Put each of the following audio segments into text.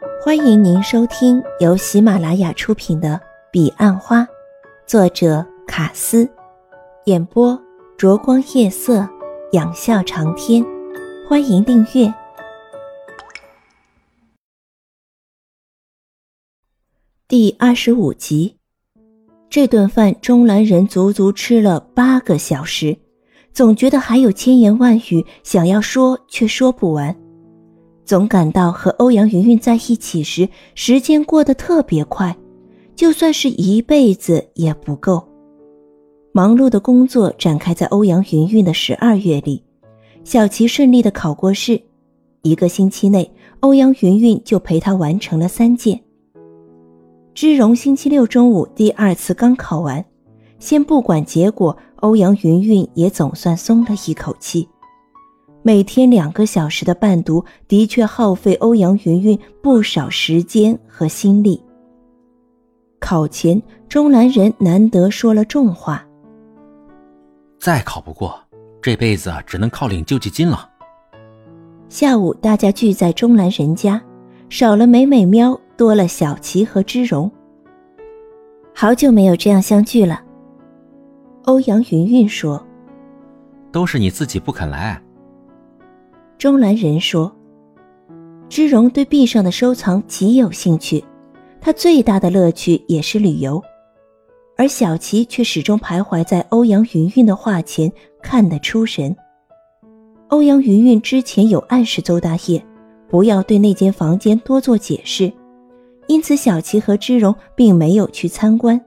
欢迎您收听由喜马拉雅出品的《彼岸花》，作者卡斯，演播灼光夜色，仰笑长天。欢迎订阅第二十五集。这顿饭，钟兰人足足吃了八个小时，总觉得还有千言万语想要说，却说不完。总感到和欧阳云云在一起时，时间过得特别快，就算是一辈子也不够。忙碌的工作展开在欧阳云云的十二月里，小琪顺利的考过试，一个星期内，欧阳云云就陪他完成了三件。芝荣星期六中午第二次刚考完，先不管结果，欧阳云云也总算松了一口气。每天两个小时的伴读，的确耗费欧阳云云不少时间和心力。考前，钟兰人难得说了重话：“再考不过，这辈子只能靠领救济金了。”下午，大家聚在钟兰人家，少了美美喵，多了小琪和芝荣。好久没有这样相聚了。欧阳云云说：“都是你自己不肯来。”钟兰人说：“芝荣对壁上的收藏极有兴趣，他最大的乐趣也是旅游，而小琪却始终徘徊在欧阳云云的画前，看得出神。欧阳云云之前有暗示邹大业，不要对那间房间多做解释，因此小琪和芝荣并没有去参观，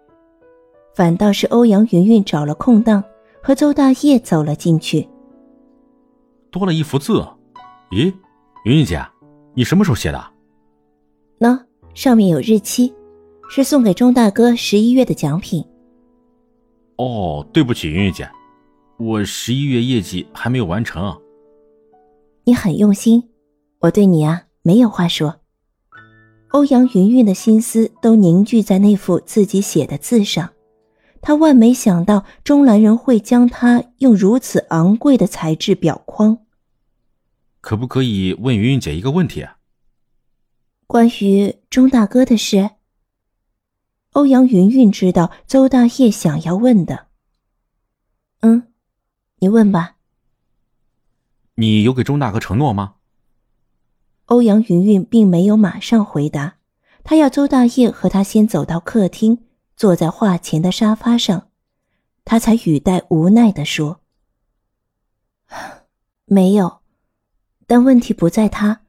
反倒是欧阳云云找了空档，和邹大业走了进去。多了一幅字。咦，云云姐，你什么时候写的？喏，上面有日期，是送给钟大哥十一月的奖品。哦，对不起，云云姐，我十一月业绩还没有完成。你很用心，我对你啊没有话说。欧阳云云的心思都凝聚在那幅自己写的字上，他万没想到钟兰人会将它用如此昂贵的材质裱框。可不可以问云云姐一个问题啊？关于钟大哥的事。欧阳云云知道邹大业想要问的。嗯，你问吧。你有给钟大哥承诺吗？欧阳云云并没有马上回答，他要邹大业和他先走到客厅，坐在画前的沙发上，他才语带无奈的说：“ 没有。”但问题不在他，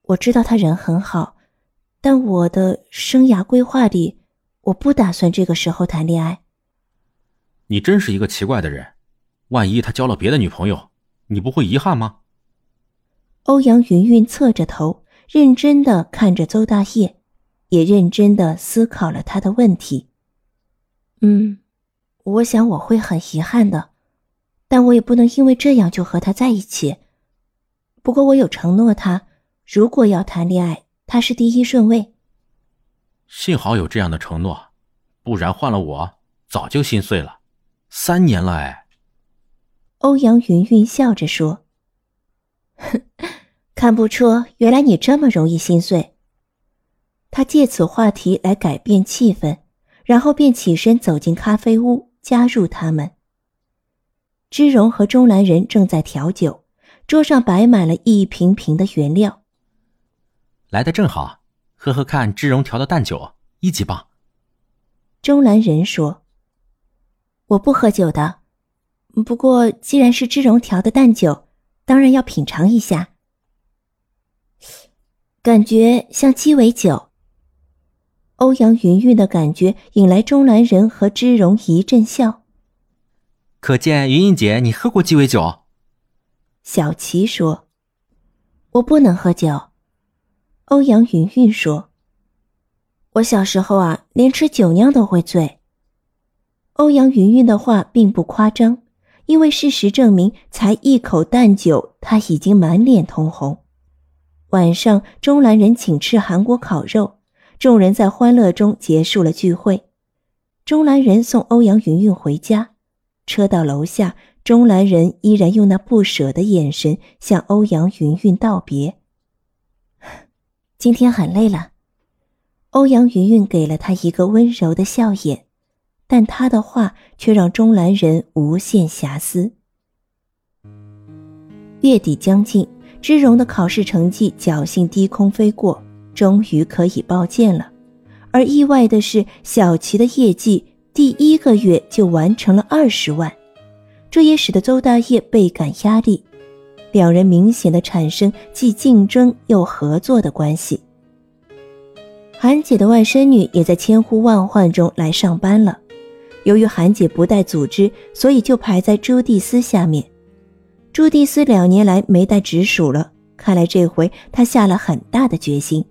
我知道他人很好，但我的生涯规划里，我不打算这个时候谈恋爱。你真是一个奇怪的人，万一他交了别的女朋友，你不会遗憾吗？欧阳云云侧着头，认真的看着邹大业，也认真的思考了他的问题。嗯，我想我会很遗憾的，但我也不能因为这样就和他在一起。不过我有承诺他，如果要谈恋爱，他是第一顺位。幸好有这样的承诺，不然换了我早就心碎了。三年了哎。欧阳云云笑着说：“ 看不出，原来你这么容易心碎。”他借此话题来改变气氛，然后便起身走进咖啡屋，加入他们。芝荣和钟兰人正在调酒。桌上摆满了一瓶瓶的原料，来的正好，喝喝看芝荣调的淡酒，一级棒。钟兰仁说：“我不喝酒的，不过既然是芝荣调的淡酒，当然要品尝一下。感觉像鸡尾酒。”欧阳云云的感觉引来钟兰仁和芝荣一阵笑。可见云云姐，你喝过鸡尾酒。小琪说：“我不能喝酒。”欧阳云云说：“我小时候啊，连吃酒酿都会醉。”欧阳云云的话并不夸张，因为事实证明，才一口淡酒，他已经满脸通红。晚上，钟兰人请吃韩国烤肉，众人在欢乐中结束了聚会。钟兰人送欧阳云云回家，车到楼下。钟兰人依然用那不舍的眼神向欧阳云云道别。今天很累了。欧阳云云给了他一个温柔的笑眼，但他的话却让钟兰人无限遐思。月底将近，芝荣的考试成绩侥幸低空飞过，终于可以报建了。而意外的是，小齐的业绩第一个月就完成了二十万，这也使得邹大业倍感压力。两人明显的产生既竞争又合作的关系。韩姐的外甥女也在千呼万唤中来上班了。由于韩姐不带组织，所以就排在朱蒂斯下面。朱蒂斯两年来没带直属了，看来这回他下了很大的决心。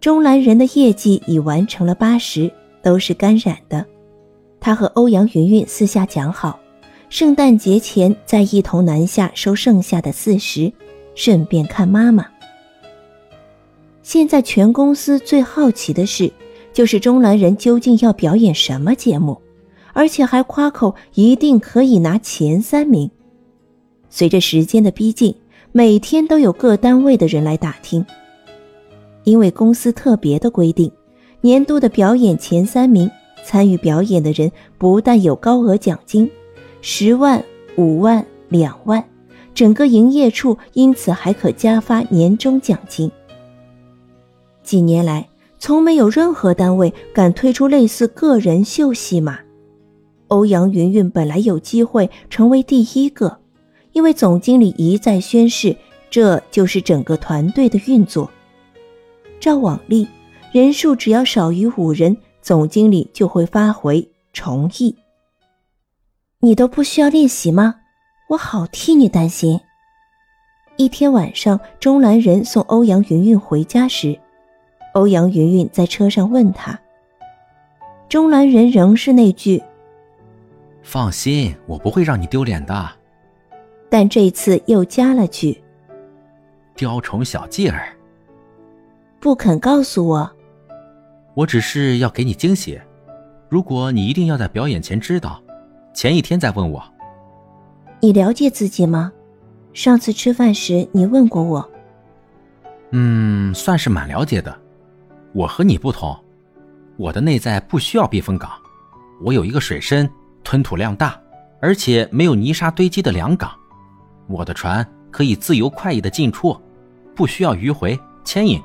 钟兰人的业绩已完成了八十，都是干染的。他和欧阳云云私下讲好，圣诞节前再一同南下收剩下的四十，顺便看妈妈。现在全公司最好奇的事，就是钟兰人究竟要表演什么节目，而且还夸口一定可以拿前三名。随着时间的逼近，每天都有各单位的人来打听。因为公司特别的规定，年度的表演前三名参与表演的人不但有高额奖金，十万、五万、两万，整个营业处因此还可加发年终奖金。几年来，从没有任何单位敢推出类似个人秀戏码。欧阳云云本来有机会成为第一个，因为总经理一再宣誓，这就是整个团队的运作。照往例，人数只要少于五人，总经理就会发回重议。你都不需要练习吗？我好替你担心。一天晚上，钟兰人送欧阳云云回家时。欧阳云云在车上问他：“钟兰人仍是那句，放心，我不会让你丢脸的。”但这次又加了句：“雕虫小技儿，不肯告诉我。”我只是要给你惊喜。如果你一定要在表演前知道，前一天在问我。你了解自己吗？上次吃饭时你问过我。嗯，算是蛮了解的。我和你不同，我的内在不需要避风港，我有一个水深、吞吐量大，而且没有泥沙堆积的良港。我的船可以自由快意的进出，不需要迂回牵引。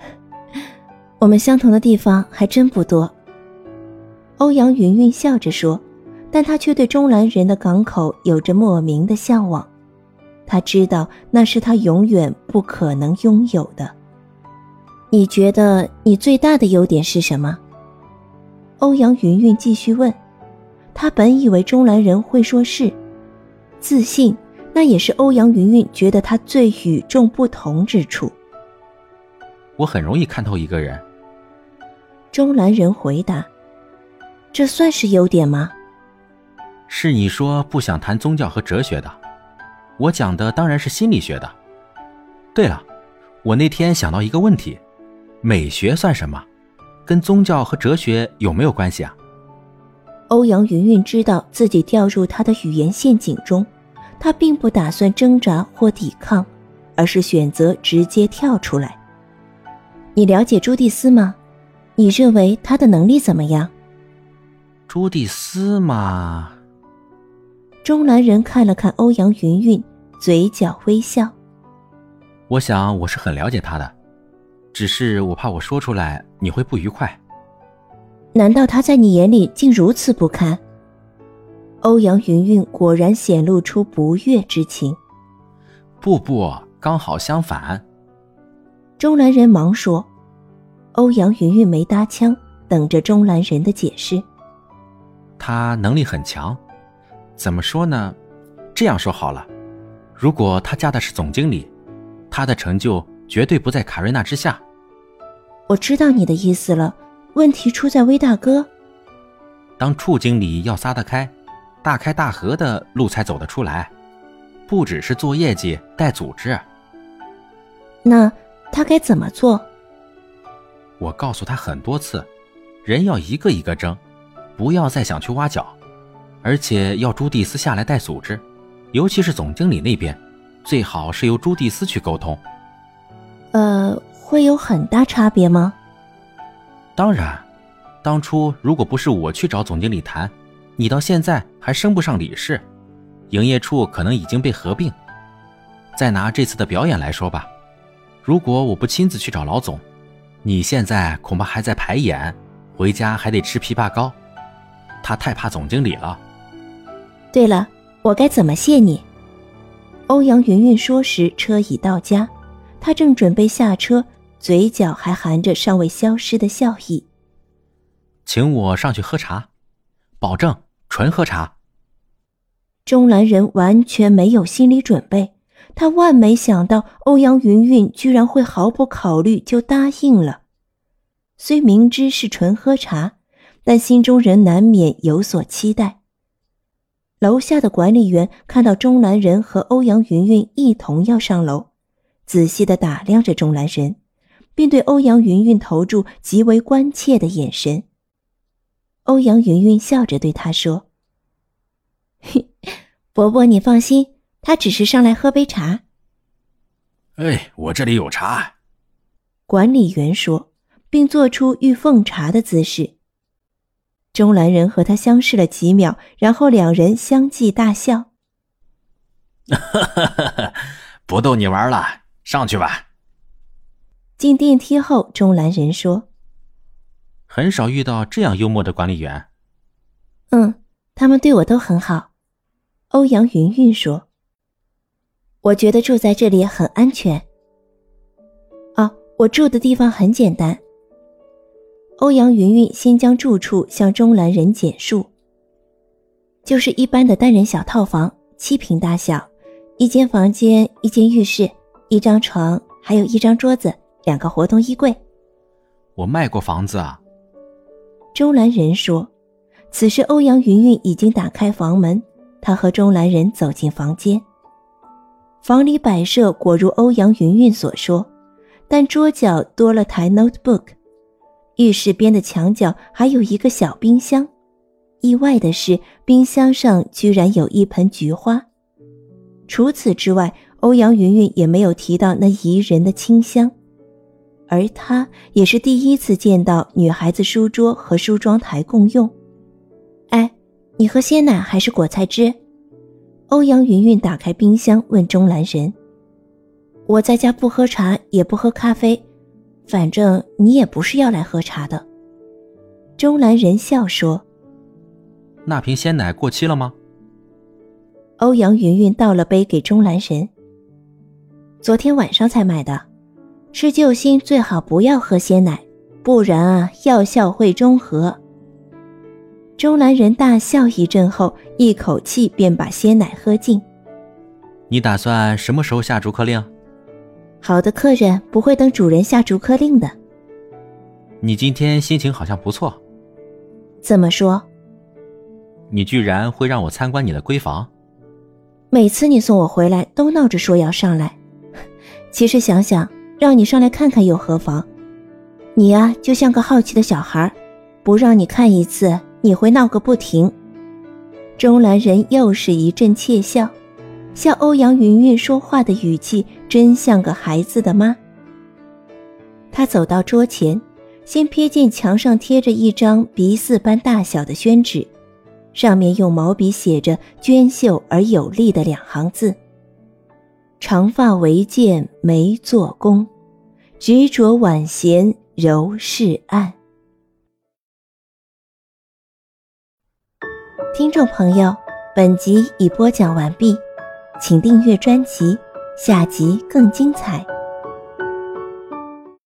我们相同的地方还真不多。欧阳云云笑着说，但他却对中南人的港口有着莫名的向往。他知道那是他永远不可能拥有的。你觉得你最大的优点是什么？欧阳云云继续问。他本以为中南人会说是自信，那也是欧阳云云觉得他最与众不同之处。我很容易看透一个人。中南人回答：“这算是优点吗？”是你说不想谈宗教和哲学的，我讲的当然是心理学的。对了，我那天想到一个问题。美学算什么？跟宗教和哲学有没有关系啊？欧阳云云知道自己掉入他的语言陷阱中，他并不打算挣扎或抵抗，而是选择直接跳出来。你了解朱蒂斯吗？你认为他的能力怎么样？朱蒂斯嘛。钟兰人看了看欧阳云云，嘴角微笑。我想我是很了解他的。只是我怕我说出来你会不愉快。难道他在你眼里竟如此不堪？欧阳云云果然显露出不悦之情。不不，刚好相反。钟兰人忙说。欧阳云云没搭腔，等着钟兰人的解释。他能力很强，怎么说呢？这样说好了，如果他嫁的是总经理，他的成就。绝对不在卡瑞娜之下。我知道你的意思了，问题出在威大哥。当处经理要撒得开，大开大合的路才走得出来，不只是做业绩带组织。那他该怎么做？我告诉他很多次，人要一个一个争，不要再想去挖角，而且要朱蒂斯下来带组织，尤其是总经理那边，最好是由朱蒂斯去沟通。呃，会有很大差别吗？当然，当初如果不是我去找总经理谈，你到现在还升不上理事，营业处可能已经被合并。再拿这次的表演来说吧，如果我不亲自去找老总，你现在恐怕还在排演，回家还得吃枇杷膏。他太怕总经理了。对了，我该怎么谢你？欧阳云云说时，车已到家，他正准备下车，嘴角还含着尚未消失的笑意。请我上去喝茶，保证纯喝茶。钟兰人完全没有心理准备。他万没想到欧阳云云居然会毫不考虑就答应了，虽明知是纯喝茶，但心中仍难免有所期待。楼下的管理员看到钟兰仁和欧阳云云一同要上楼，仔细的打量着钟兰人，并对欧阳云云投注极为关切的眼神。欧阳云云笑着对他说：“ 嘿，伯伯，你放心。”他只是上来喝杯茶。哎，我这里有茶。管理员说，并做出欲奉茶的姿势。钟兰人和他相视了几秒，然后两人相继大笑。不逗你玩了，上去吧。进电梯后，钟兰人说：“很少遇到这样幽默的管理员。”嗯，他们对我都很好。欧阳云云说。我觉得住在这里很安全。啊，我住的地方很简单。欧阳云云先将住处向钟兰人简述，就是一般的单人小套房，七平大小，一间房间，一间浴室，一张床，还有一张桌子，两个活动衣柜。我卖过房子啊。钟兰人说，此时欧阳云云已经打开房门，他和钟兰人走进房间。房里摆设果如欧阳云云所说，但桌角多了台 notebook，浴室边的墙角还有一个小冰箱。意外的是，冰箱上居然有一盆菊花。除此之外，欧阳云云也没有提到那宜人的清香。而他也是第一次见到女孩子书桌和梳妆台共用。哎，你喝鲜奶还是果菜汁？欧阳云云打开冰箱，问钟兰人：“我在家不喝茶，也不喝咖啡，反正你也不是要来喝茶的。”钟兰人笑说：“那瓶鲜奶过期了吗？”欧阳云云倒了杯给钟兰人：“昨天晚上才买的，吃救心最好不要喝鲜奶，不然啊，药效会中和。”钟兰人大笑一阵后，一口气便把鲜奶喝尽。你打算什么时候下逐客令？好的客人不会等主人下逐客令的。你今天心情好像不错。怎么说？你居然会让我参观你的闺房？每次你送我回来都闹着说要上来，其实想想，让你上来看看又何妨？你呀，就像个好奇的小孩，不让你看一次。你会闹个不停。钟兰人又是一阵窃笑，像欧阳云云说话的语气真像个孩子的妈。他走到桌前，先瞥见墙上贴着一张鼻饲般大小的宣纸，上面用毛笔写着娟秀而有力的两行字：“长发为剑，眉作弓，执着晚弦，柔是岸。”听众朋友，本集已播讲完毕，请订阅专辑，下集更精彩。